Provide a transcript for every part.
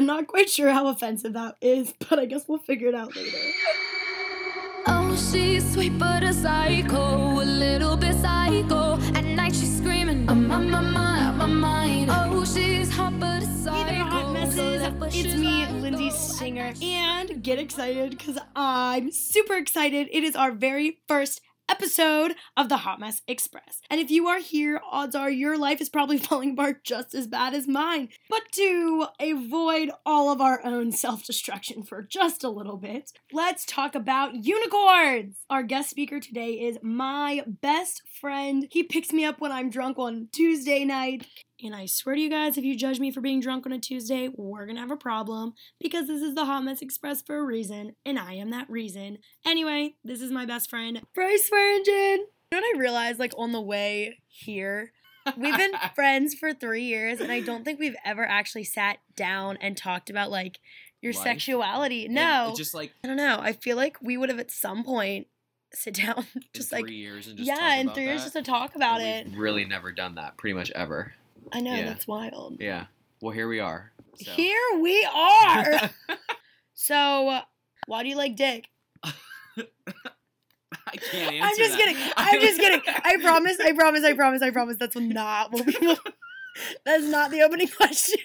I'm not quite sure how offensive that is, but I guess we'll figure it out later. Oh, she's sweet but a psycho, a little bit psycho. At night she's screaming, I'm on my mind, on my mind. Oh, she's hot but a psycho. Hey there, hot messes. It's me, Lindsey oh, gold. Singer, and get excited because I'm super excited. It is our very first episode of the Hot Mess Express. And if you are here, odds are your life is probably falling apart just as bad as mine. But to avoid all of our own self destruction for just a little bit, let's talk about unicorns. Our guest speaker today is my best friend. He picks me up when I'm drunk on Tuesday night. And I swear to you guys, if you judge me for being drunk on a Tuesday, we're gonna have a problem because this is the Hot Mess Express for a reason, and I am that reason. Anyway, this is my best friend, Bryce Swearingin. You know what I realized, like, on the way here? We've been friends for three years, and I don't think we've ever actually sat down and talked about, like, your Life? sexuality. No. it just like I don't know. I feel like we would have at some point sit down, just in like, three years and just yeah, in three years just to talk about And it. Really, never done that. Pretty much ever. I know, yeah. that's wild. Yeah. Well, here we are. So. Here we are. so, why do you like dick? I can't answer I'm just that. kidding. I'm just kidding. I promise. I promise. I promise. I promise. That's not what we will. That's not the opening question.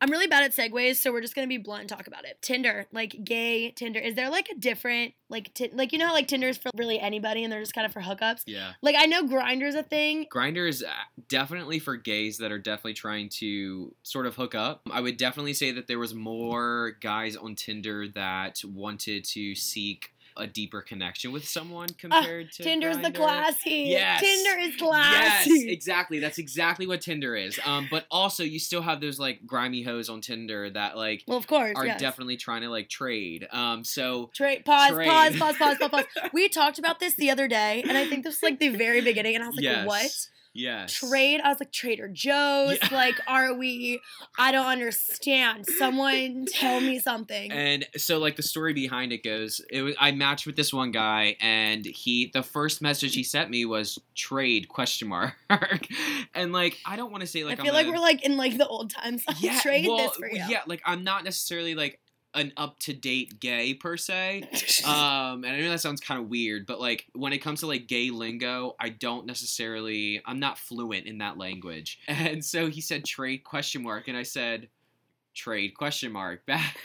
I'm really bad at segues, so we're just gonna be blunt and talk about it. Tinder, like gay Tinder, is there like a different like ti- like you know how like Tinder's for really anybody and they're just kind of for hookups? Yeah. Like I know Grindr's a thing. Grinder is uh, definitely for gays that are definitely trying to sort of hook up. I would definitely say that there was more guys on Tinder that wanted to seek a deeper connection with someone compared to Ah, Tinder's the classy. Yes. Tinder is classy. Yes, exactly. That's exactly what Tinder is. Um, but also you still have those like grimy hoes on Tinder that like well, of course. are yes. definitely trying to like trade. Um, so Trade. Pause. Trade. Pause. Pause. Pause. Pause. Pause. We talked about this the other day, and I think this was like the very beginning, and I was like, yes, "What?" Yes. trade. I was like, Trader Joe's. Yeah. Like, are we? I don't understand. Someone tell me something. And so, like the story behind it goes, it was I matched with this one guy, and he the first message he sent me was trade question mark, and like I don't want to say like I feel I'm like a- we're like in like the old times. Yeah, trade well, this for you. yeah, like I'm not necessarily like an up to date gay per se. Um, and I know that sounds kind of weird, but like when it comes to like gay lingo, I don't necessarily I'm not fluent in that language. And so he said trade question mark, and I said trade question mark back.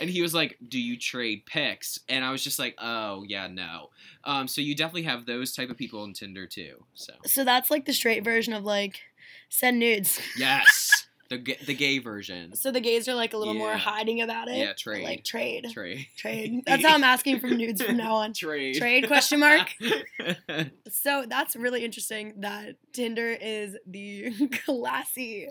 and he was like, "Do you trade pics?" And I was just like, "Oh yeah, no." Um, so you definitely have those type of people on Tinder too. So so that's like the straight version of like send nudes. yes, the ga- the gay version. So the gays are like a little more hiding about it. Yeah, trade. Like trade. Trade. Trade. That's how I'm asking for nudes from now on. Trade. Trade question mark? So that's really interesting that Tinder is the classy,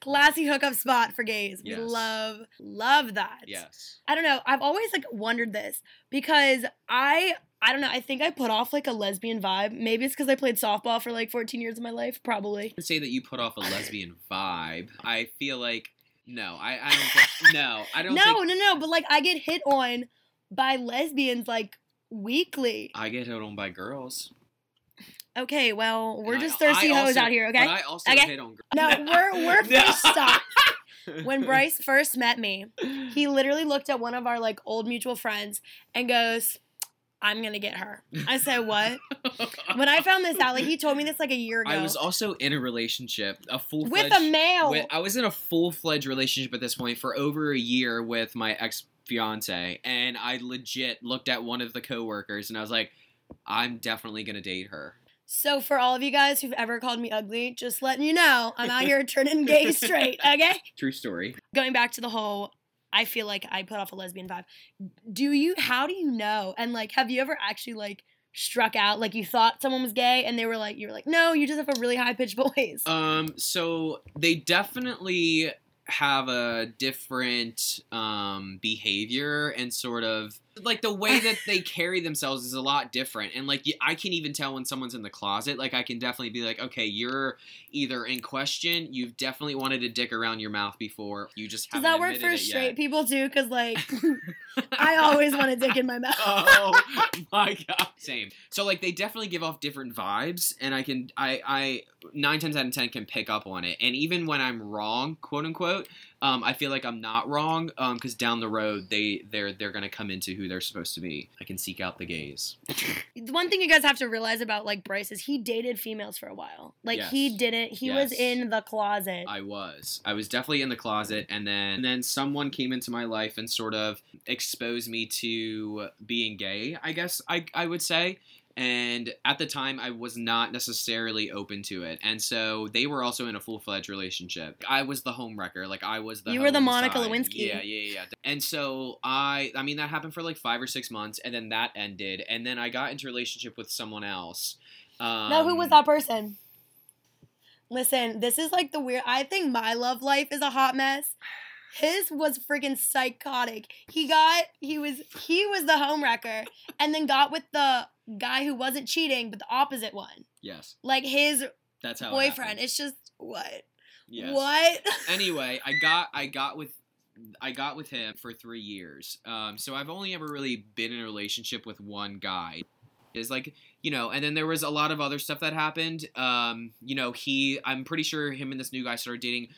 classy hookup spot for gays. We Yes. love, love that. yes. I don't know. I've always like wondered this because I I don't know. I think I put off like a lesbian vibe. Maybe it's because I played softball for like 14 years of my life. Probably. would say that you put off a lesbian vibe. I feel like no, I, I don't think no, I don't No, think no, no. But like I get hit on by lesbians like weekly. I get hit on by girls. Okay, well we're And I- just thirsty I hoes also- out here. Okay. But I also Okay. hit on girls. No, we're we're No. first stop. When Bryce first met me, he literally looked at one of our like old mutual friends and goes, "I'm gonna get her." I said, "What?" When I found this out, like he told me this like a year ago. I was also in a relationship, a full with a male. With, I was in a full fledged relationship at this point for over a year with my ex fiance, and I legit looked at one of the coworkers and I was like, I'm definitely gonna date her. So for all of you guys who've ever called me ugly, just letting you know, I'm out here turning gay straight, okay? True story. Going back to the whole I feel like I put off a lesbian vibe. Do you how do you know? And like have you ever actually like struck out like you thought someone was gay and they were like you were like, "No, you just have a really high pitched voice." Um, so they definitely have a different um behavior and sort of like the way that they carry themselves is a lot different and like i can even tell when someone's in the closet like i can definitely be like okay you're either in question you've definitely wanted a dick around your mouth before you just Does that work for straight yet. people too? Because like I always want a dick in my mouth. oh my god same so like they definitely give off different vibes and i can i i nine times out of ten can pick up on it and even when i'm wrong quote unquote um, I feel like I'm not wrong because down the road they they're they're gonna come into who they're supposed to be. I can seek out the gays. The one thing you guys have to realize about like Bryce is he dated females for a while. Like he didn't. He was in the closet. I was. I was definitely in the closet, and then and then someone came into my life and sort of exposed me to being gay. I guess I I would say. And at the time, I was not necessarily open to it, and so they were also in a full fledged relationship. I was the home wrecker, like I was the. You were the Monica side. Lewinsky. Yeah, yeah, yeah. And so I, I mean, that happened for like five or six months, and then that ended, and then I got into a relationship with someone else. Um, no, who was that person? Listen, this is like the weird. I think my love life is a hot mess. His was freaking psychotic. He got he was he was the home wrecker, and then got with the guy who wasn't cheating, but the opposite one. Yes, Like his that's how. boyfriend. happened. It's just what Yes. what. anyway, I got I got with I got with him for three years. Um, so I've only ever really been in a relationship with one guy. Is like you know, and then there was a lot of other stuff that happened. Um, you know, he I'm pretty sure him and this new guy started dating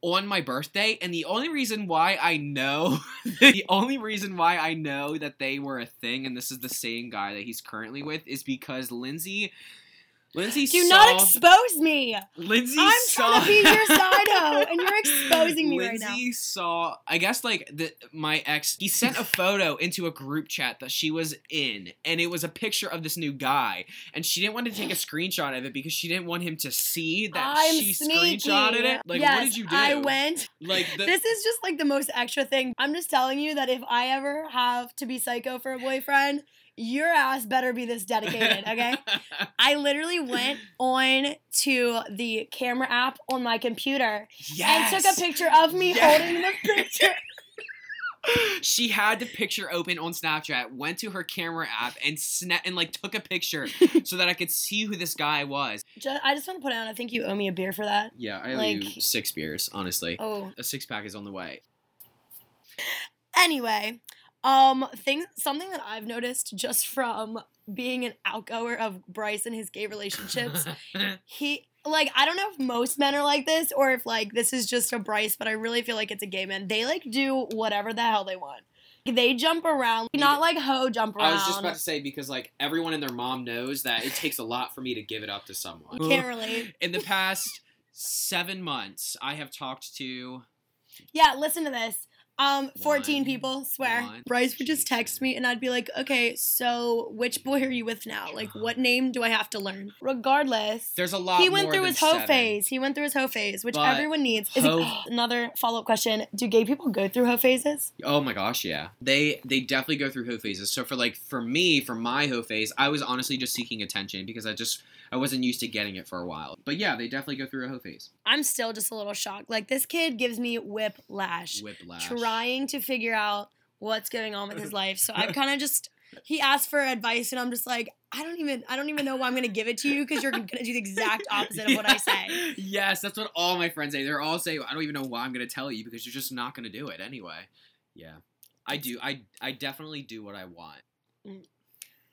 on my birthday, and the only reason why I know the only reason why I know that they were a thing, and this is the same guy that he's currently with, is because Lindsey. Lindsey Do not expose me. Lindsey I'm saw trying to be your side hoe, and you're exposing me right now. Lindsey saw, I guess, like the my ex. He sent a photo into a group chat that she was in, and it was a picture of this new guy. And she didn't want to take a screenshot of it because she didn't want him to see that I'm she sneaky. screenshotted it. Like, yes, what did you do? I went. Like, the, this is just like the most extra thing. I'm just telling you that if I ever have to be psycho for a boyfriend, your ass better be this dedicated, okay? I literally went on to the camera app on my computer yes. and took a picture of me Yes. holding the picture. she had the picture open on Snapchat, went to her camera app and sna- and like took a picture so that I could see who this guy was. Ju- I just want to put out, I think you owe me a beer for that. Yeah, I owe Like- you six beers, honestly. Oh. A six pack is on the way. Anyway, um, thing something that I've noticed just from being an outgoer of Bryce and his gay relationships, he like I don't know if most men are like this or if like this is just a Bryce, but I really feel like it's a gay man. They like do whatever the hell they want. They jump around, not like ho jump around. I was just about to say because like everyone and their mom knows that it takes a lot for me to give it up to someone. Can't relate. In the past seven months, I have talked to Yeah, listen to this. Um, 14 One, people, swear. one, Bryce would just text me and I'd be like, okay, so which boy are you with now? Like, what name do I have to learn? Regardless, there's a lot. he went through his hoe seven. phase. He went through his hoe phase, which But everyone needs. Is it, another follow up question: Do gay people go through hoe phases? Oh my gosh, yeah. They they definitely go through hoe phases. So for like for me, for my hoe phase, I was honestly just seeking attention because I just I wasn't used to getting it for a while. But yeah, they definitely go through a hoe phase. I'm still just a little shocked. Like this kid gives me whiplash, Whiplash. Trying to figure out what's going on with his life. So I've kind of just he asked for advice, and I'm just like, I don't even I don't even know why I'm gonna give it to you because you're gonna do the exact opposite of what I say. Yes, that's what all my friends say. They're all saying, I don't even know why I'm going to tell you because you're just not going to do it anyway. Yeah. I do. I I definitely do what I want. Mm.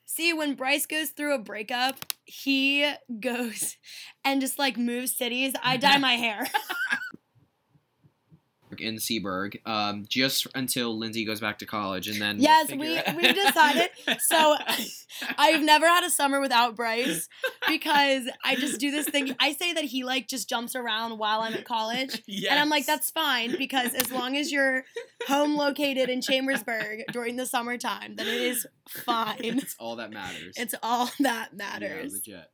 See, when Bryce goes through a breakup, he goes and just like moves cities. I dye my hair. In Seaburg, um, just until Lindsey goes back to college, and then we'll Yes, we- we've decided. So, I've never had a summer without Bryce because I just do this thing. I say that he like just jumps around while I'm at college. And I'm like, that's fine because as long as you're home located in Chambersburg during the summertime, then it is fine. It's all that matters. It's all that Yeah, matters. legit.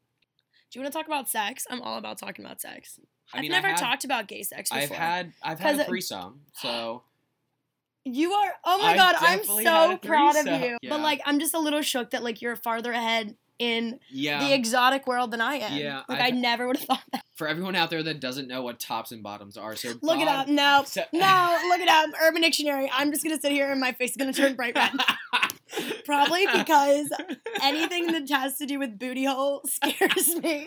Do you want to talk about sex? I'm all about talking about sex. I I've mean, never I have, talked about gay sex before. I've had I've had a threesome, so You are. Oh my I god, I'm so proud of you. Yeah. But like, I'm just a little shook that like you're farther ahead in yeah. the exotic world than I am. Yeah, like I I've- never would have thought that. For everyone out there that doesn't know what tops and bottoms are, so Look it up. No, so- no, look it up. Urban Dictionary. I'm just gonna sit here and my face is gonna turn bright red. Probably because anything that has to do with booty hole scares me.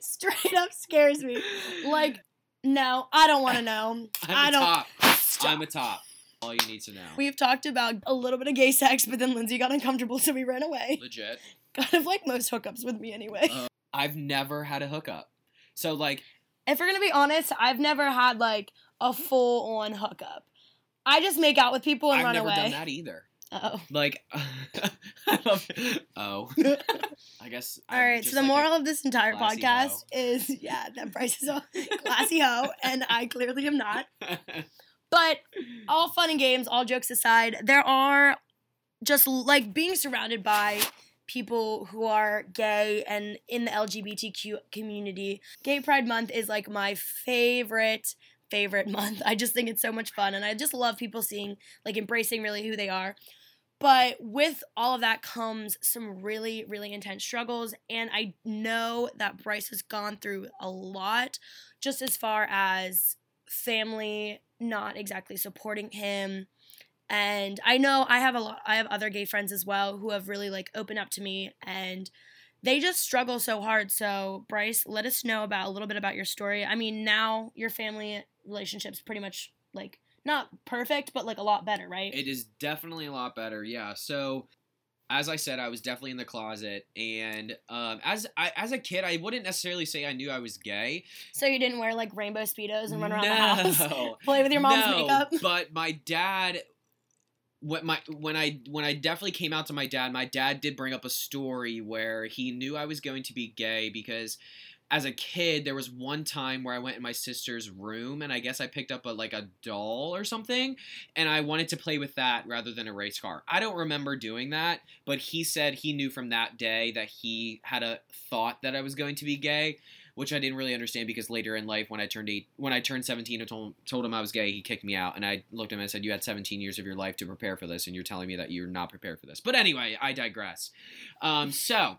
Straight up scares me. Like, no, I don't want to know. I'm I top. Stop. I'm a top. All you need to know. We've talked about a little bit of gay sex, but then Lindsey got uncomfortable, so we ran away. Legit. Kind of like most hookups with me, anyway. Uh, I've never had a hookup. So like if we're gonna be honest, I've never had like a full on hookup. I just make out with people and I've run never away. done that either. Oh. Like, I love. Oh, I guess. All right, so the moral of this entire podcast is yeah, that Bryce is a classy hoe, and I clearly am not. But all fun and games, all jokes aside, there are just like being surrounded by people who are gay and in the LGBTQ community. Gay Pride Month is like my favorite favorite month. I just think it's so much fun and I just love people seeing like embracing really who they are. But with all of that comes some really, really intense struggles. And I know that Bryce has gone through a lot just as far as family not exactly supporting him. And I know I have a lot I have other gay friends as well who have really like opened up to me and they just struggle so hard. So Bryce, let us know about a little bit about your story. I mean, now your family relationship's pretty much like not perfect, but like a lot better, right? It is definitely a lot better. Yeah. So, as I said, I was definitely in the closet, and um, as I, as a kid, I wouldn't necessarily say I knew I was gay. so you didn't wear like rainbow speedos and run around no, the house, play with your mom's no, makeup. But my dad. What my when I when I definitely came out to my dad, my dad did bring up a story where he knew I was going to be gay because as a kid there was one time where I went in my sister's room and I guess I picked up a like a doll or something and I wanted to play with that rather than a race car. I don't remember doing that, but he said he knew from that day that he had a thought that I was going to be gay, which I didn't really understand because later in life when I turned eight, when I turned 17 and told, told him I was gay, he kicked me out and I looked at him and said, "You had 17 years of your life to prepare for this and you're telling me that you're not prepared for this." But anyway, I digress. Um, so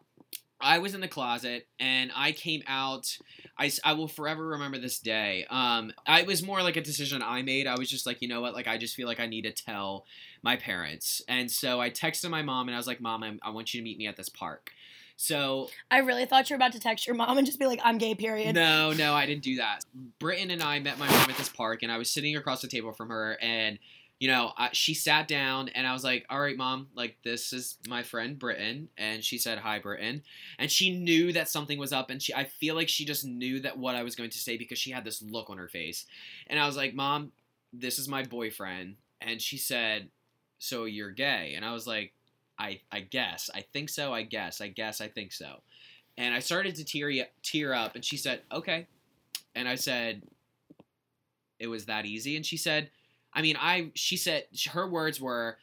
I was in the closet and I came out. I, I will forever remember this day. Um, I it was more like a decision I made. I was just like, you know what? Like, I just feel like I need to tell my parents. And so I texted my mom and I was like, Mom, I'm, I want you to meet me at this park. So I really thought you were about to text your mom and just be like, I'm gay, period. no, no, I didn't do that. Britton and I met my mom at this park, and I was sitting across the table from her, and you know, I, she sat down, and I was like, "All right, mom, like this is my friend Britton," and she said, "Hi, Britton," and she knew that something was up, and she, I feel like she just knew that what I was going to say because she had this look on her face, and I was like, "Mom, this is my boyfriend," and she said, "So you're gay?" and I was like. I, I guess. I think so. I guess. I guess. I think so and I started to tear tear up, and she said, "Okay," and I said, "It was that easy," and she said, "I mean, I," she said, her words were,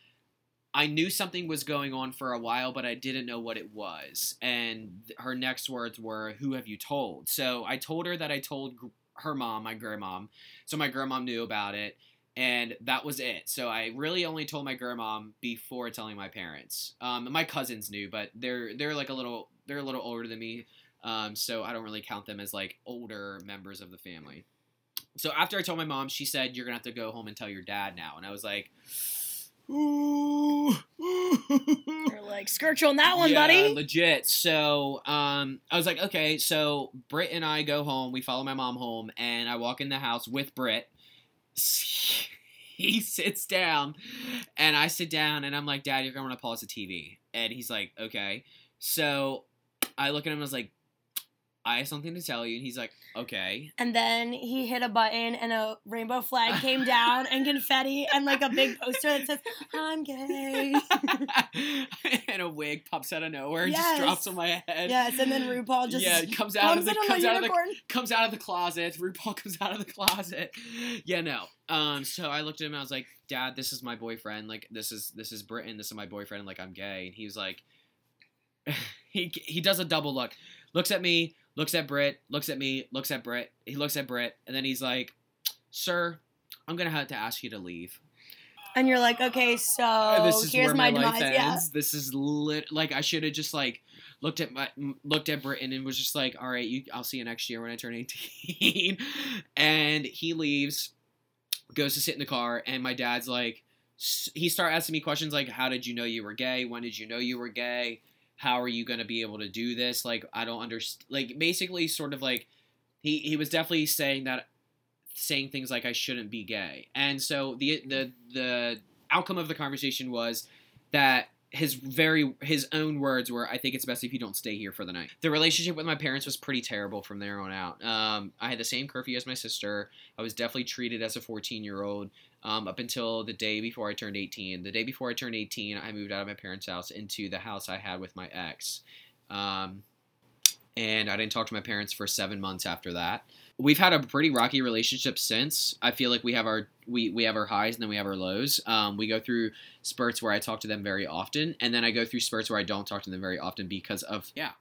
"I knew something was going on for a while, but I didn't know what it was," and her next words were, "Who have you told?" So I told her that I told her mom, my grandmom, so my grandmom knew about it. And that was it. So I really only told my grandmom before telling my parents. Um, my cousins knew, but they're they're like a little they're a little older than me, um, so I don't really count them as like older members of the family. So after I told my mom, she said, "You're gonna have to go home and tell your dad now," and I was like, "Ooh." You're like, skirt you on that one, yeah, buddy. Legit. So um, I was like, okay. So Britt and I go home. We follow my mom home, and I walk in the house with Britt. He sits down, and I sit down, and I'm like, Dad, you're to want to pause the TV. And he's like, okay. So I look at him and I was like, I have something to tell you. And he's like, okay. And then he hit a button and a rainbow flag came down and confetti and like a big poster that says, I'm gay. and a wig pops out of nowhere and Yes. just drops on my head. yes, and then RuPaul just yeah, comes out of comes the comes out of the comes out of the closet. RuPaul comes out of the closet. Yeah, no. Um, so I looked at him and I was like, Dad, this is my boyfriend. Like, this is this is Britton. This is my boyfriend. Like, I'm gay. And he was like, he he does a double look. Looks at me. Looks at Brit. Looks at me. Looks at Brit. He looks at Brit, and then he's like, Sir, I'm gonna have to ask you to leave. And you're like, okay, so this is here's where my, my, life demise. Yeah. ends. This is lit. Like I should have just like looked at my looked at Britton and was just like, all right, you, I'll see you next year when I turn 18. and he leaves, goes to sit in the car, and my dad's like, he start asking me questions like, how did you know you were gay? When did you know you were gay? How are you gonna be able to do this? Like I don't understand. Like basically, sort of like he he was definitely saying that saying things like I shouldn't be gay. And so the the the outcome of the conversation was that his very his own words were, "I think it's best if you don't stay here for the night." The relationship with my parents was pretty terrible from there on out. Um, I had the same curfew as my sister. I was definitely treated as a 14 year old um, up until the day before I turned 18. The day before I turned 18, I moved out of my parents' house into the house I had with my ex. Um, and I didn't talk to my parents for seven months after that. We've had a pretty rocky relationship since. I feel like we have our we, we have our highs and then we have our lows. Um, we go through spurts where I talk to them very often, and then I go through spurts where I don't talk to them very often because of yeah.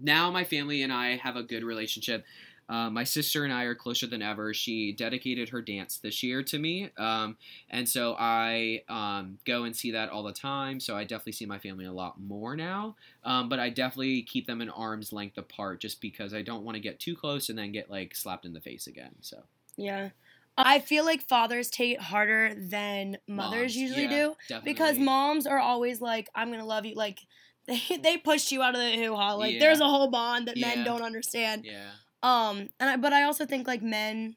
Now my family and I have a good relationship. Uh, my sister and I are closer than ever. She dedicated her dance this year to me, um, and so I um, go and see that all the time. So I definitely see my family a lot more now. Um, but I definitely keep them an arm's length apart, just because I don't want to get too close and then get like slapped in the face again. So Yeah. I feel like fathers take it harder than mothers Moms, usually yeah, do definitely. because moms are always like, "I'm gonna love you." Like they they pushed you out of the hoo ha. Like Yeah. there's a whole bond that Yeah. men don't understand. yeah, Um, and I, but I also think like men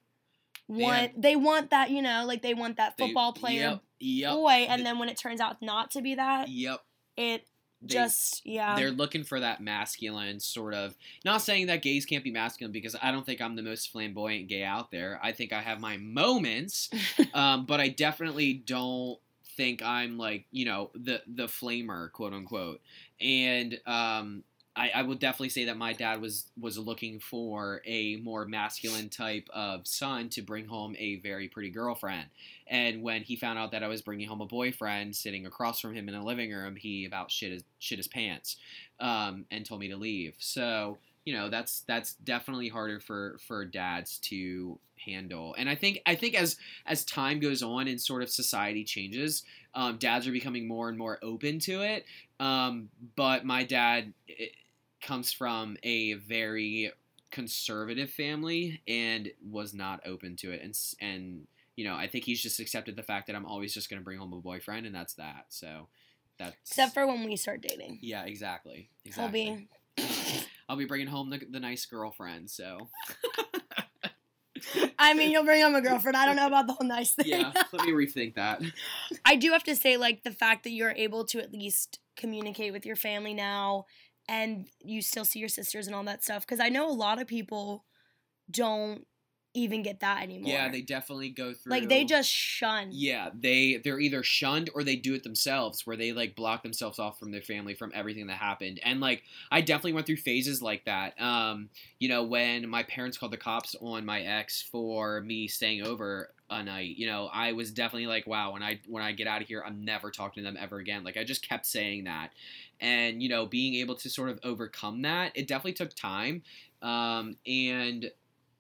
want they want that you know like they want that They- football player Yep. Yep. boy, and Th- then when it turns out not to be that, Yep. it They- just yeah. they're looking for that masculine sort of not saying that gays can't be masculine because i don't think i'm the most flamboyant gay out there i think i have my moments um, but i definitely don't think i'm like you know the the flamer quote unquote and um, I, I would definitely say that my dad was was looking for a more masculine type of son to bring home a very pretty girlfriend and when he found out that I was bringing home a boyfriend sitting across from him in a living room, he about shit his shit his pants, um, and told me to leave. So you know that's that's definitely harder for for dads to handle. And I think I think as as time goes on and sort of society changes, um, dads are becoming more and more open to it. Um, but my dad it, comes from a very conservative family and was not open to it and and you know, I think he's just accepted the fact that I'm always just going to bring home a boyfriend, and that's that. So that's Except for when we start dating, yeah, exactly, exactly. I'll be bringing home the, the nice girlfriend. So I mean, you'll bring home a girlfriend. I don't know about the whole nice thing. yeah, let me rethink that. I do have to say, like, the fact that you're able to at least communicate with your family now and you still see your sisters and all that stuff. Because I know a lot of people don't even get that anymore. Yeah, they definitely go through. like they just shun. Yeah, they they're either shunned or they do it themselves, where they like block themselves off from their family from everything that happened. And like I definitely went through phases like that. Um, you know, when my parents called the cops on my ex for me staying over a night, you know, I was definitely like, wow, when I when I get out of here, I'm never talking to them ever again. Like I just kept saying that, and you know, being able to sort of overcome that, it definitely took time. Um, and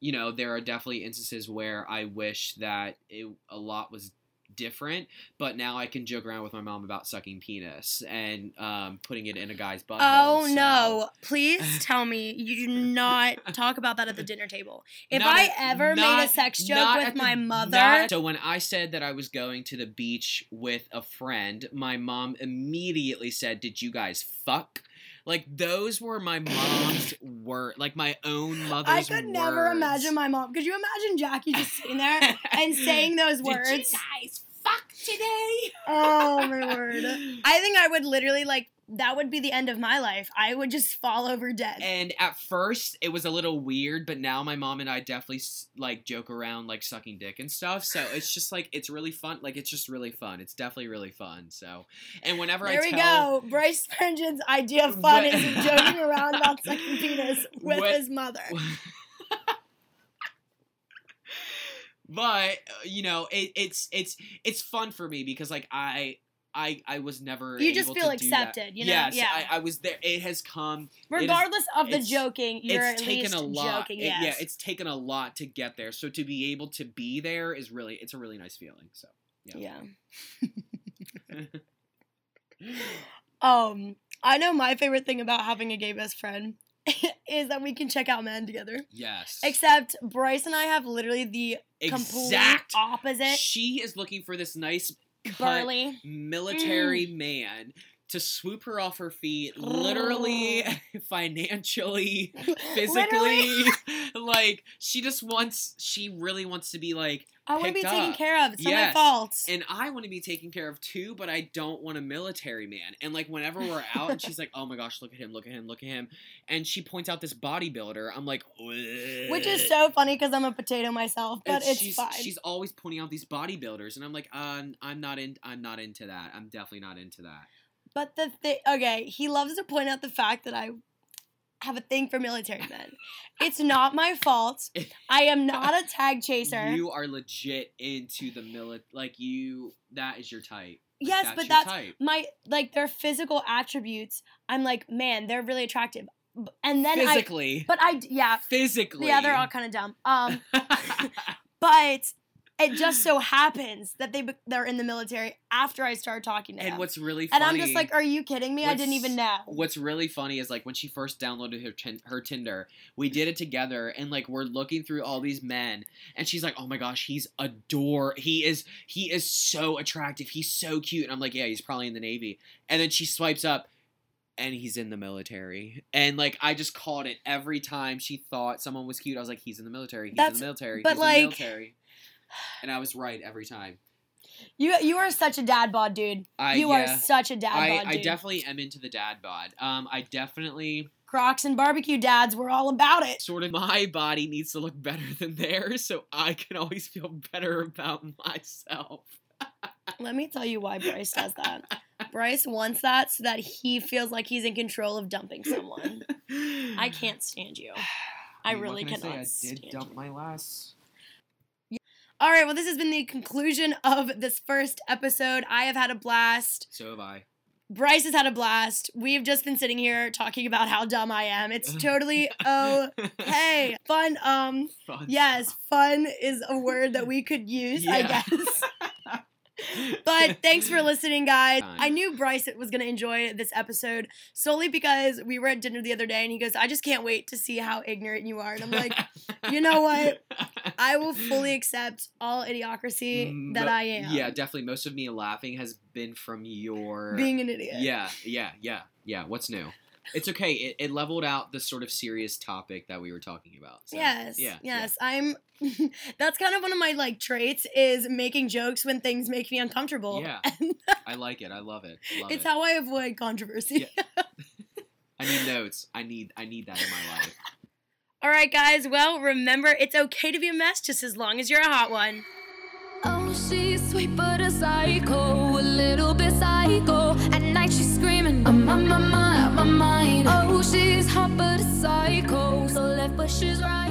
you know, there are definitely instances where I wish that it, a lot was different, but now I can joke around with my mom about sucking penis and um, putting it in a guy's butt. Oh no! Please tell me you do not talk about that at the dinner table. If Not I at- ever made a sex joke with at the- my mother, not- so when I said that I was going to the beach with a friend, my mom immediately said, "Did you guys fuck?" Like those were my mom's word, like my own mother's. Words. I could never imagine my mom. Could you imagine Jackie just sitting there and saying those words? Did words? you guys fuck today? Oh my word! I think I would literally like that would be the end of my life. I would just fall over dead. And at first, it was a little weird, but now my mom and I definitely like joke around like sucking dick and stuff. So it's just like it's really fun. Like it's just really fun. It's definitely really fun. So, and whenever there I we tell, go. Bryce Vengeance idea of fun is joking around about sucking penis with What- his mother. but uh, you know, it, it's it's it's fun for me because like I. I, I was never. You just feel accepted, you know? Yes, Yeah. I, I was there. It has come. Regardless of the joking, you're it's at taken least a lot. joking. It- yeah, it's taken a lot to get there. So to be able to be there is really, it's a really nice feeling. So. yeah. Yeah. um, I know my favorite thing about having a gay best friend is that we can check out men together. yes. Except Bryce and I have literally the exact. opposite. She is looking for this nice Burly. military Mm. man to swoop her off her feet, literally, financially, physically. like she just wants. She really wants to be like. I want to be picked taken care of. It's not my fault. And I want to be taken care of too, but I don't want a military man. And like whenever we're out, and she's like, "Oh my gosh, look at him, look at him, look at him," and she points out this bodybuilder. I'm like, Which is so funny because I'm a potato myself, but And it's she's, fine. She's always pointing out these bodybuilders, and I'm like, uh, I'm not in. I'm not into that. I'm definitely not into that. But the thing, okay, he loves to point out the fact that I have a thing for military men. it's not my fault. I am not a tag chaser. You are legit into the millet. Like you, that is your type. Like, yes, that's but that's type. my like their physical attributes. I'm like, man, they're really attractive. And then I, physically. but I, yeah, physically. yeah, they're all kind of dumb. Um, but it just so happens that they they're in the military after I started talking to and them. what's really funny, and I'm just like, are you kidding me? I didn't even know. What's really funny is like when she first downloaded her tin- her Tinder, we did it together, and like we're looking through all these men, and she's like, "Oh my gosh, he's adore. He is he is so attractive. He's so cute." And I'm like, "Yeah, he's probably in the Navy." And then she swipes up, and he's in the military. And like I just called it every time she thought someone was cute. I was like, "He's in the military. He's in the military. but, he's like- in the military." And I was right every time. You you are such a dad bod, dude. I you yeah. are such a dad I, bod, Dude. I definitely am into the dad bod. Um, I definitely Crocs and barbecue dads, we're all about it. sort of my body needs to look better than theirs, so I can always feel better about myself. Let me tell you why Bryce does that. Bryce wants that so that he feels like he's in control of dumping someone. I can't stand you. I mean, really I say? cannot I stand did dump you. my last. All right, well, this has been the conclusion of this first episode. I have had a blast. So have I. Bryce has had a blast. We've just been sitting here talking about how dumb I am. It's totally okay. Fun. Um. Fun. Yes, fun is a word that we could use, I guess. But thanks for listening, guys. I knew Bryce was going to enjoy this episode solely because we were at dinner the other day and he goes, I just can't wait to see how ignorant you are. And I'm like, you know what? I will fully accept all idiocracy Mm, that I am. Yeah, definitely. Most of me laughing has been from your. Being an idiot. Yeah, yeah, yeah, yeah. What's new? It's okay. It, it leveled out the sort of serious topic that we were talking about. So, yes. Yeah. yeah. Yes. I'm. That's kind of one of my like traits is making jokes when things make me uncomfortable. Yeah. I like it. I love it. Love it's it. how I avoid controversy. Yeah. I need notes. I need I need that in my life. All right, guys. Well, remember it's okay to be a mess just as long as you're a hot one. Oh, she's sweet but a psycho, a little bit psycho. At night she's screaming, I'm on my mind, on my mind. Oh, she's hot but a psycho, so left but she's right.